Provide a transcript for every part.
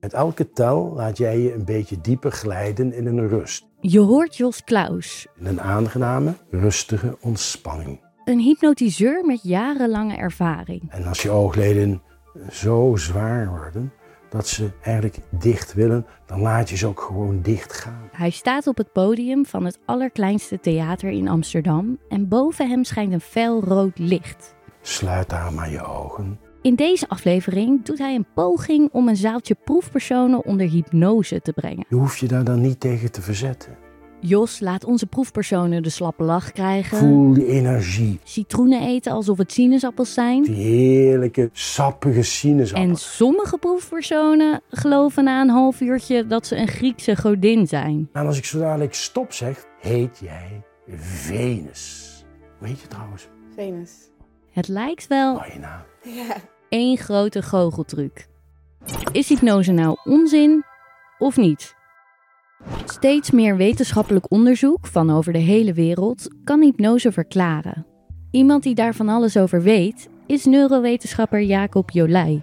Met elke tel laat jij je een beetje dieper glijden in een rust. Je hoort Jos Klaus, In een aangename, rustige ontspanning. een hypnotiseur met jarenlange ervaring. En als je oogleden zo zwaar worden dat ze eigenlijk dicht willen, dan laat je ze ook gewoon dicht gaan. Hij staat op het podium van het allerkleinste theater in Amsterdam en boven hem schijnt een fel rood licht. Sluit daar maar je ogen. In deze aflevering doet hij een poging om een zaaltje proefpersonen onder hypnose te brengen. Je hoeft je daar dan niet tegen te verzetten. Jos laat onze proefpersonen de slappe lach krijgen, Voel die energie. citroenen eten alsof het sinaasappels zijn. Die heerlijke, sappige sinaasappel. En sommige proefpersonen geloven na een half uurtje dat ze een Griekse godin zijn. En als ik zo dadelijk stop zeg, heet jij Venus. Weet je trouwens? Venus. Het lijkt wel Mooie naam. Ja. Één grote goocheltruc. Is hypnose nou onzin of niet? Steeds meer wetenschappelijk onderzoek van over de hele wereld kan hypnose verklaren. Iemand die daar van alles over weet is neurowetenschapper Jacob Jolij.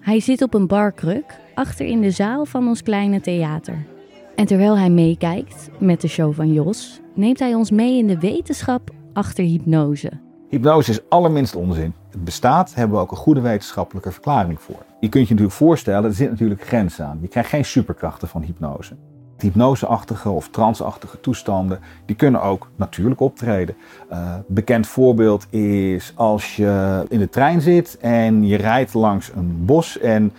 Hij zit op een barkruk achter in de zaal van ons kleine theater. En terwijl hij meekijkt met de show van Jos, neemt hij ons mee in de wetenschap achter hypnose. Hypnose is allerminst onzin. Het bestaat, hebben we ook een goede wetenschappelijke verklaring voor. Je kunt je natuurlijk voorstellen, er zit natuurlijk grenzen aan. Je krijgt geen superkrachten van hypnose. Hypnoseachtige of transachtige toestanden, die kunnen ook natuurlijk optreden. Uh, bekend voorbeeld is als je in de trein zit en je rijdt langs een bos en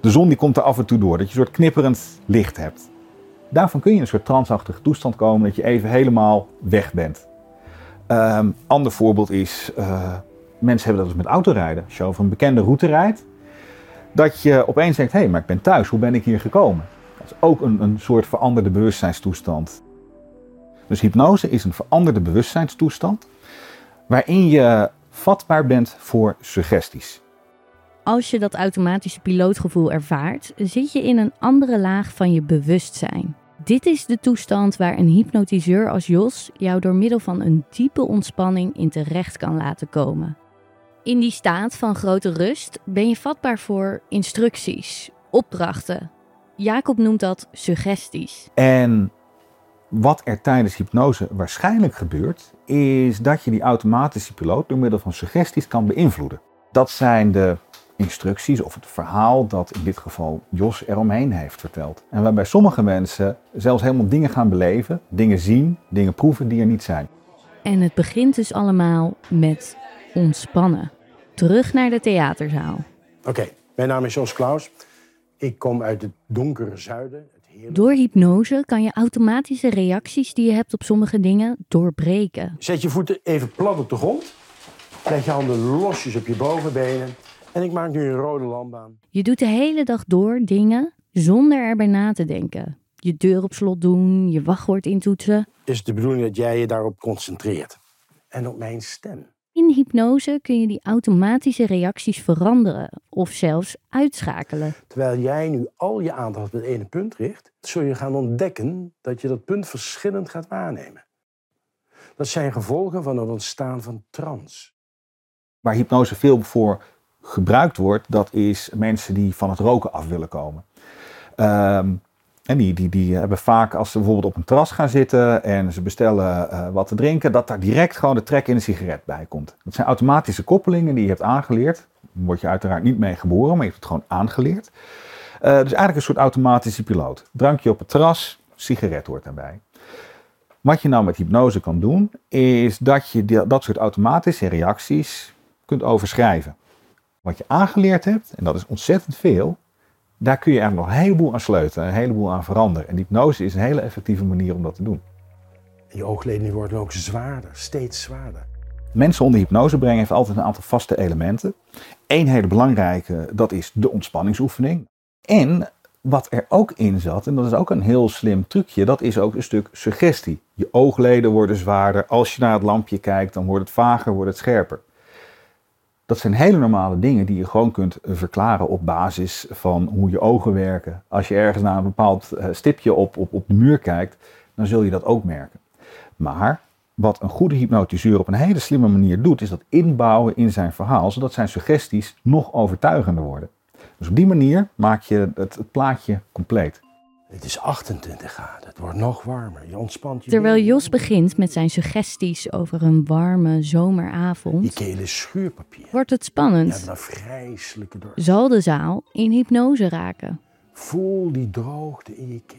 de zon die komt er af en toe door. Dat je een soort knipperend licht hebt. Daarvan kun je in een soort transachtige toestand komen dat je even helemaal weg bent. Um, ander voorbeeld is, uh, mensen hebben dat dus met autorijden. Als je over een bekende route rijdt, dat je opeens denkt, hé, hey, maar ik ben thuis, hoe ben ik hier gekomen? Dat is ook een, een soort veranderde bewustzijnstoestand. Dus hypnose is een veranderde bewustzijnstoestand, waarin je vatbaar bent voor suggesties. Als je dat automatische pilootgevoel ervaart, zit je in een andere laag van je bewustzijn. Dit is de toestand waar een hypnotiseur als Jos jou door middel van een diepe ontspanning in terecht kan laten komen. In die staat van grote rust ben je vatbaar voor instructies, opdrachten. Jacob noemt dat suggesties. En wat er tijdens hypnose waarschijnlijk gebeurt, is dat je die automatische piloot door middel van suggesties kan beïnvloeden. Dat zijn de instructies of het verhaal dat in dit geval Jos eromheen heeft verteld. En waarbij sommige mensen zelfs helemaal dingen gaan beleven, dingen zien, dingen proeven die er niet zijn. En het begint dus allemaal met ontspannen. Terug naar de theaterzaal. Oké, okay, mijn naam is Jos Klaus. Ik kom uit het donkere zuiden. Het heerlijke... Door hypnose kan je automatische reacties die je hebt op sommige dingen doorbreken. Zet je voeten even plat op de grond. Leg je handen losjes op je bovenbenen. En ik maak nu een rode landbaan. Je doet de hele dag door dingen zonder erbij na te denken. Je deur op slot doen, je wachtwoord intoetsen. Is de bedoeling dat jij je daarop concentreert? En op mijn stem. In hypnose kun je die automatische reacties veranderen of zelfs uitschakelen. Terwijl jij nu al je aandacht op het ene punt richt, zul je gaan ontdekken dat je dat punt verschillend gaat waarnemen. Dat zijn gevolgen van het ontstaan van trance. Waar hypnose veel voor gebruikt wordt, dat is mensen die van het roken af willen komen. Um, en die, die, die hebben vaak, als ze bijvoorbeeld op een terras gaan zitten en ze bestellen uh, wat te drinken, dat daar direct gewoon de trek in een sigaret bij komt. Dat zijn automatische koppelingen die je hebt aangeleerd. Daar word je uiteraard niet mee geboren, maar je hebt het gewoon aangeleerd. Uh, dus eigenlijk een soort automatische piloot. Drankje op het terras, sigaret hoort daarbij. Wat je nou met hypnose kan doen, is dat je dat soort automatische reacties kunt overschrijven. Wat je aangeleerd hebt, en dat is ontzettend veel, daar kun je eigenlijk nog een heleboel aan sleutelen, een heleboel aan veranderen. En hypnose is een hele effectieve manier om dat te doen. En je oogleden worden ook zwaarder, steeds zwaarder. Mensen onder hypnose brengen heeft altijd een aantal vaste elementen. Eén hele belangrijke, dat is de ontspanningsoefening. En wat er ook in zat, en dat is ook een heel slim trucje, dat is ook een stuk suggestie. Je oogleden worden zwaarder. Als je naar het lampje kijkt, dan wordt het vager, wordt het scherper. Dat zijn hele normale dingen die je gewoon kunt verklaren op basis van hoe je ogen werken. Als je ergens naar een bepaald stipje op, op, op de muur kijkt, dan zul je dat ook merken. Maar wat een goede hypnotiseur op een hele slimme manier doet, is dat inbouwen in zijn verhaal, zodat zijn suggesties nog overtuigender worden. Dus op die manier maak je het, het plaatje compleet. Het is 28 graden, het wordt nog warmer. Je ontspant je Terwijl. Jos begint met zijn suggesties over een warme Die zomeravond, keel is schuurpapier. wordt het spannend. een vreselijke dorst. Zal de zaal in hypnose raken? Voel die droogte in je keel.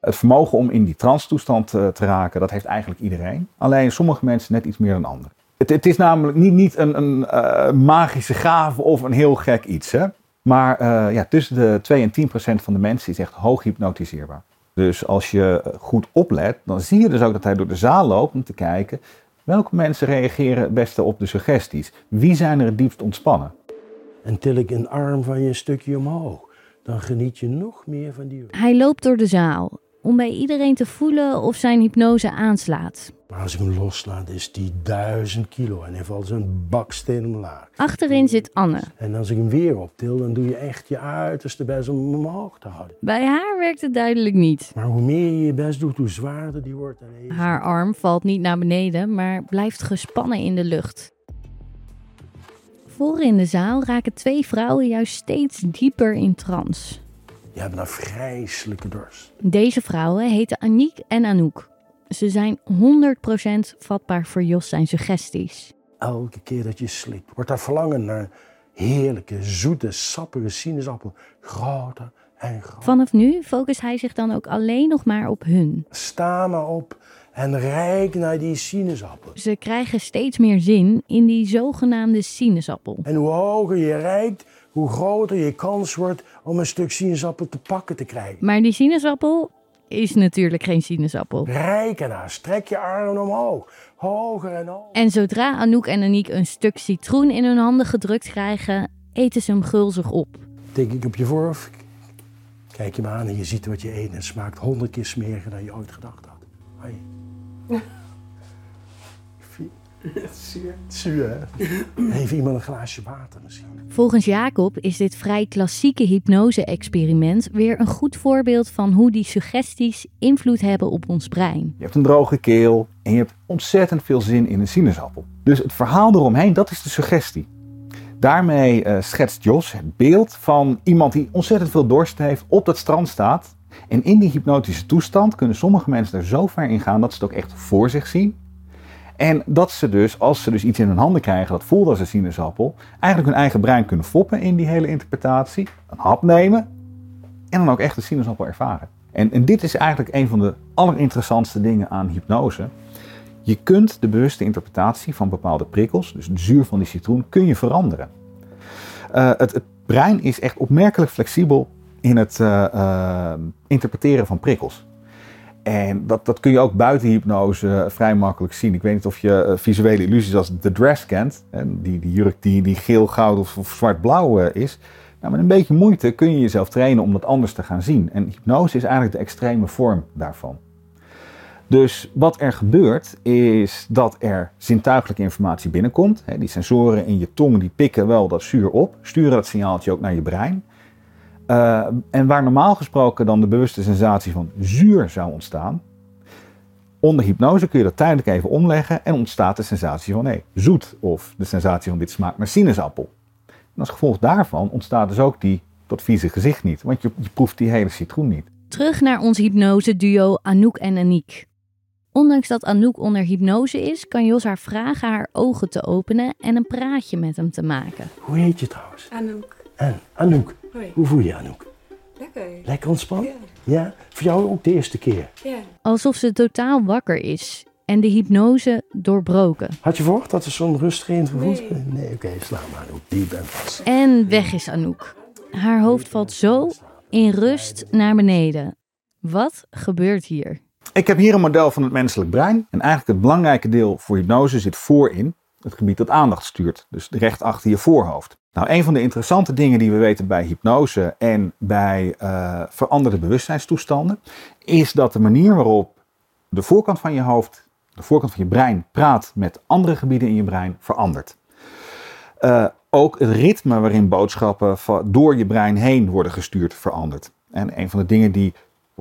Het vermogen om in die trance-toestand eh, te raken, dat heeft eigenlijk iedereen. Alleen sommige mensen net iets meer dan anderen. Het, het is namelijk niet, niet een, een eh, magische gave of een heel gek iets. Hè? Maar eh, ja, tussen de 2 en 10 procent van de mensen is echt hoog hypnotiseerbaar. Dus als je eh, goed oplet, dan zie je dus ook dat hij door de zaal loopt om te kijken welke mensen reageren het beste op de suggesties. Wie zijn er het diepst ontspannen? En til ik een arm van je een stukje omhoog. Dan geniet je nog meer van die. Hij loopt door de zaal om bij iedereen te voelen of zijn hypnose aanslaat. Maar als ik hem loslaat, is die duizend kilo en hij valt als een baksteen omlaag. Achterin zit Anne. En als ik hem weer optil, dan doe je echt je uiterste best om hem omhoog te houden. Bij haar werkt het duidelijk niet. Maar hoe meer je je best doet, hoe zwaarder die wordt. En Haar arm valt niet naar beneden, maar blijft gespannen in de lucht. Voor in de zaal raken twee vrouwen juist steeds dieper in trance. Je hebt een vreselijke dorst. Deze vrouwen heten Aniek en Anouk. Ze zijn 100% vatbaar voor Jos zijn suggesties. Elke keer dat je slikt, wordt dat verlangen naar heerlijke, zoete, sappige sinaasappel groter en groter. Vanaf nu focust hij zich dan ook alleen nog maar op hun. Sta maar op en rijk naar die sinaasappel. Ze krijgen steeds meer zin in die zogenaamde sinaasappel. En hoe hoger je reikt, hoe groter je kans wordt om een stuk sinaasappel te pakken te krijgen. Maar die sinaasappel is natuurlijk geen sinaasappel. Rijk ernaar, strek je armen omhoog, hoger en hoger. En zodra Anouk en Aniek een stuk citroen in hun handen gedrukt krijgen, eten ze hem gulzig op. Tik ik op je voorhoofd, kijk je me aan en je ziet wat je eet en het smaakt honderd keer smeriger dan je ooit gedacht had. Hoi. Zuur. Zuur, hè? Heeft iemand een glaasje water misschien? Volgens Jacob is dit vrij klassieke hypnose-experiment weer een goed voorbeeld van hoe die suggesties invloed hebben op ons brein. Je hebt een droge keel en je hebt ontzettend veel zin in een sinaasappel. Dus het verhaal eromheen, dat is de suggestie. Daarmee eh, schetst Jos het beeld van iemand die ontzettend veel dorst heeft, op dat strand staat. En in die hypnotische toestand kunnen sommige mensen er zo ver in gaan dat ze het ook echt voor zich zien. En dat ze dus, als ze dus iets in hun handen krijgen dat voelt als een sinaasappel, eigenlijk hun eigen brein kunnen foppen in die hele interpretatie, een hap nemen en dan ook echt de sinaasappel ervaren. En, en dit is eigenlijk een van de allerinteressantste dingen aan hypnose. Je kunt de bewuste interpretatie van bepaalde prikkels, dus het zuur van die citroen, kun je veranderen. Eh, het, het brein is echt opmerkelijk flexibel in het eh, eh, interpreteren van prikkels. En dat, dat kun je ook buiten hypnose vrij makkelijk zien. Ik weet niet of je eh, visuele illusies als de dress kent. En die, die jurk die, die geel, goud of, zwart-blauw eh, is. Nou, met een beetje moeite kun je jezelf trainen om dat anders te gaan zien. En hypnose is eigenlijk de extreme vorm daarvan. Dus wat er gebeurt is dat er zintuigelijke informatie binnenkomt. Die sensoren in je tong die pikken wel dat zuur op, sturen dat signaaltje ook naar je brein. Uh, en waar normaal gesproken dan de bewuste sensatie van zuur zou ontstaan, onder hypnose kun je dat tijdelijk even omleggen en ontstaat de sensatie van nee, zoet of de sensatie van dit smaakt naar sinaasappel. En als gevolg daarvan ontstaat dus ook die, dat vieze gezicht niet, want je, je proeft die hele citroen niet. Terug naar ons hypnose-duo Anouk en Aniek. Ondanks dat Anouk onder hypnose is, kan Jos haar vragen haar ogen te openen en een praatje met hem te maken. Hoe heet je trouwens? Anouk. En Anouk. Hoi. Hoe voel je Anouk? Lekker. Lekker ontspannen? Ja. Ja? Voor jou ook de eerste keer? Ja. Alsof ze totaal wakker is en de hypnose doorbroken. Had je verwacht dat er zo'n rustgevend gevoel Nee. Nee, oké, sla maar Anouk. Diep en vast. En weg is Anouk. Haar hoofd valt zo in rust naar beneden. Wat gebeurt hier? Ik heb hier een model van het menselijk brein. En eigenlijk het belangrijke deel voor hypnose zit voorin. Het gebied dat aandacht stuurt. Dus recht achter je voorhoofd. Nou, een van de interessante dingen die we weten bij hypnose en bij eh, veranderde bewustzijnstoestanden, is dat de manier waarop de voorkant van je hoofd, de voorkant van je brein praat met andere gebieden in je brein verandert. Eh, ook het ritme waarin boodschappen door je brein heen worden gestuurd verandert. En een van de dingen die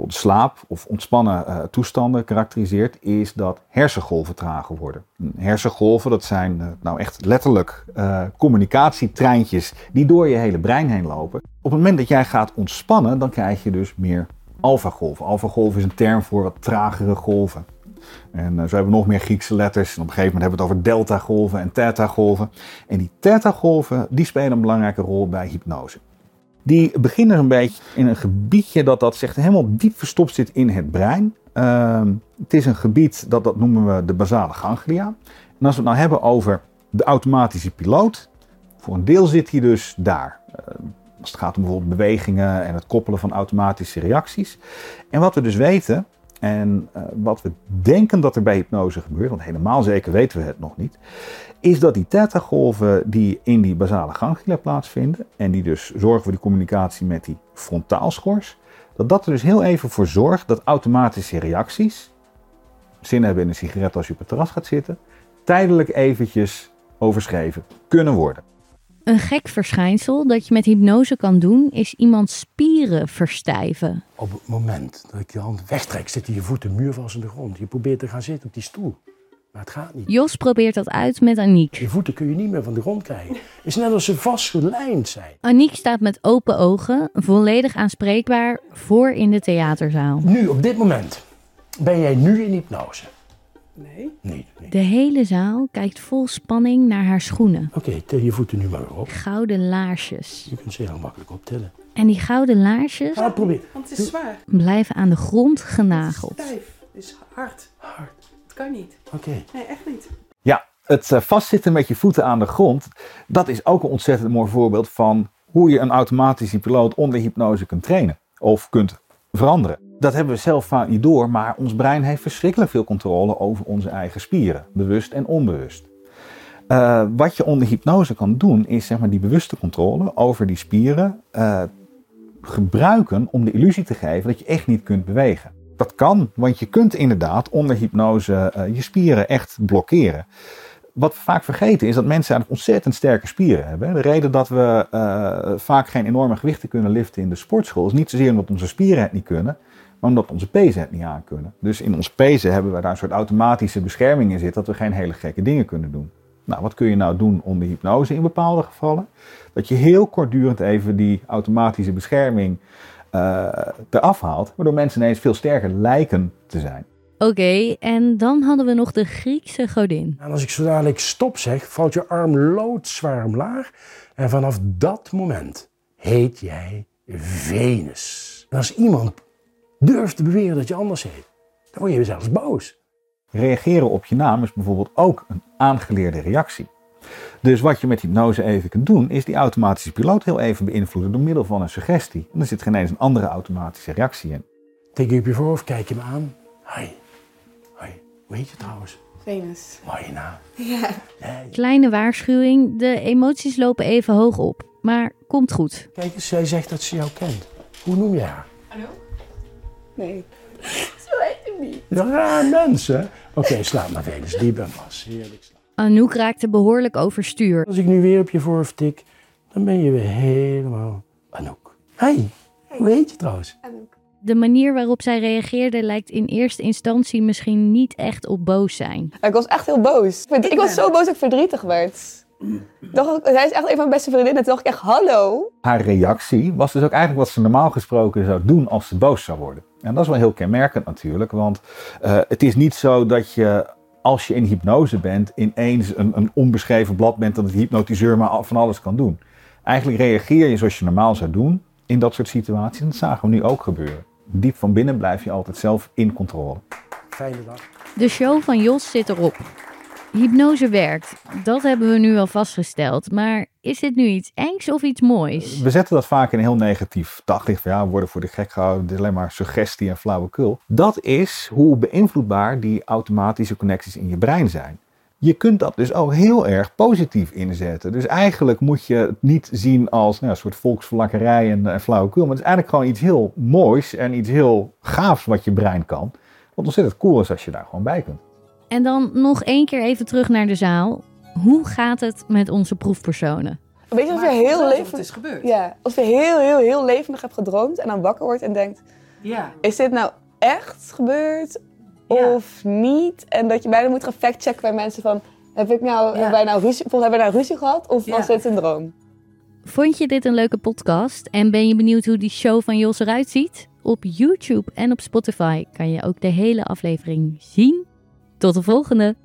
slaap of ontspannen uh, toestanden karakteriseert, is dat hersengolven trager worden. Hersengolven, dat zijn uh, nou echt letterlijk uh, communicatietreintjes die door je hele brein heen lopen. Op het moment dat jij gaat ontspannen, dan krijg je dus meer alfagolven. Alfagolf is een term voor wat tragere golven. En zo hebben we nog meer Griekse letters. En op een gegeven moment hebben we het over delta-golven en theta-golven. En die theta-golven die spelen een belangrijke rol bij hypnose. Die beginnen een beetje in een gebiedje dat, dat zegt helemaal diep verstopt zit in het brein. Uh, het is een gebied dat, dat noemen we de basale ganglia. En als we het nou hebben over de automatische piloot, voor een deel zit hij dus daar. Uh, als het gaat om bijvoorbeeld bewegingen en het koppelen van automatische reacties. En wat we dus weten, en uh, wat we denken dat er bij hypnose gebeurt, want helemaal zeker weten we het nog niet, is dat die theta-golven die in die basale ganglia plaatsvinden en die dus zorgen voor die communicatie met die frontaalschors, dat dat er dus heel even voor zorgt dat automatische reacties, zin hebben in een sigaret als je op het terras gaat zitten, tijdelijk eventjes overschreven kunnen worden. Een gek verschijnsel dat je met hypnose kan doen, is iemand spieren verstijven. Op het moment dat ik je hand wegtrek, zitten je voeten muurvast in de grond. Je probeert te gaan zitten op die stoel. Maar het gaat niet. Jos probeert dat uit met Aniek. Je voeten kun je niet meer van de grond krijgen. Het is net als ze vastgelijnd zijn. Aniek staat met open ogen, volledig aanspreekbaar, voor in de theaterzaal. Nu, op dit moment, ben jij nu in hypnose? Nee. Nee, nee. De hele zaal kijkt vol spanning naar haar schoenen. Oké, til je voeten nu maar op. Gouden laarsjes. Je kunt ze heel makkelijk optillen. En die gouden laarsjes Ga het proberen. Want het is zwaar. blijven aan de grond genageld. Stijf. Het is hard. Hard. Het kan niet. Oké. Nee, echt niet. Ja, het eh, vastzitten met je voeten aan de grond, dat is ook een ontzettend mooi voorbeeld van hoe je een automatische piloot onder hypnose kunt trainen of kunt veranderen. Dat hebben we zelf vaak niet door, maar ons brein heeft verschrikkelijk veel controle over onze eigen spieren, bewust en onbewust. Uh, wat je onder hypnose kan doen, is zeg maar die bewuste controle over die spieren uh, gebruiken om de illusie te geven dat je echt niet kunt bewegen. Dat kan, want je kunt inderdaad onder hypnose uh, je spieren echt blokkeren. Wat we vaak vergeten is dat mensen eigenlijk ontzettend sterke spieren hebben. De reden dat we vaak geen enorme gewichten kunnen liften in de sportschool is niet zozeer omdat onze spieren het niet kunnen, maar omdat onze pezen het niet aan kunnen. Dus in ons pezen hebben we daar een soort automatische bescherming in zitten dat we geen hele gekke dingen kunnen doen. Nou, wat kun je nou doen onder hypnose in bepaalde gevallen? Dat je heel kortdurend even die automatische bescherming uh, eraf haalt, waardoor mensen ineens veel sterker lijken te zijn. Oké, okay, en dan hadden we nog de Griekse godin. En als ik zo dadelijk stop zeg, valt je arm loodzwaar omlaag. En vanaf dat moment heet jij Venus. En als iemand durft te beweren dat je anders heet, dan word je zelfs boos. Reageren op je naam is bijvoorbeeld ook een aangeleerde reactie. Dus wat je met hypnose even kunt doen, is die automatische piloot heel even beïnvloeden door middel van een suggestie. En er zit geen eens een andere automatische reactie in. Tik je op je voorhoofd, kijk je me aan. Hoi. Hoi. Hoe heet je trouwens? Venus. Mooie naam. Ja. Nee. Kleine waarschuwing, de emoties lopen even hoog op. Maar komt goed. Kijk eens, zij zegt dat ze jou kent. Hoe noem je haar? Hallo? Nee. Zo heet hem niet. Raar mensen. Oké, okay, slaap maar Venus. Diep en vast. Heerlijk slaap. Anouk raakte behoorlijk overstuur. Als ik nu weer op je voorhoofd tik, dan ben je weer helemaal Anouk. Hey, hoe heet je trouwens? Anouk. De manier waarop zij reageerde lijkt in eerste instantie misschien niet echt op boos zijn. Ik was echt heel boos. Ik, ik was zo boos dat ik verdrietig werd. Dacht, hij is echt een van mijn beste vriendinnen. Toen dacht ik echt, hallo. Haar reactie was dus ook eigenlijk wat ze normaal gesproken zou doen als ze boos zou worden. En dat is wel heel kenmerkend natuurlijk, want uh, het is niet zo dat je als je in hypnose bent ineens een, een onbeschreven blad bent dat het hypnotiseur maar van alles kan doen. Eigenlijk reageer je zoals je normaal zou doen in dat soort situaties. En dat zagen we nu ook gebeuren. Diep van binnen blijf je altijd zelf in controle. Fijne dag. De show van Jos zit erop. Hypnose werkt, dat hebben we nu al vastgesteld. Maar is dit nu iets engs of iets moois? We zetten dat vaak in heel negatief daglicht. Ja, we worden voor de gek gehouden. Is alleen maar suggestie en flauwekul. Dat is hoe beïnvloedbaar die automatische connecties in je brein zijn. Je kunt dat dus ook heel erg positief inzetten. Dus eigenlijk moet je het niet zien als nou, een soort volksverlakkerij en, en flauwekul. Maar het is eigenlijk gewoon iets heel moois en iets heel gaafs wat je brein kan. Wat ontzettend cool is als je daar gewoon bij kunt. En dan nog één keer even terug naar de zaal. Hoe gaat het met onze proefpersonen? Weet je, als je Maar heel levendig... is gebeurd. Ja, als je heel, heel, heel levendig hebt gedroomd en dan wakker wordt en denkt... Ja. Is dit nou echt gebeurd Ja. of niet? En dat je bijna moet gaan factchecken bij mensen van... Heb ik nou, Ja. hebben wij nou ruzie, hebben wij nou ruzie gehad of Ja. was dit een droom? Vond je dit een leuke podcast en ben je benieuwd hoe die show van Jos eruit ziet? Op YouTube en op Spotify kan je ook de hele aflevering zien. Tot de volgende!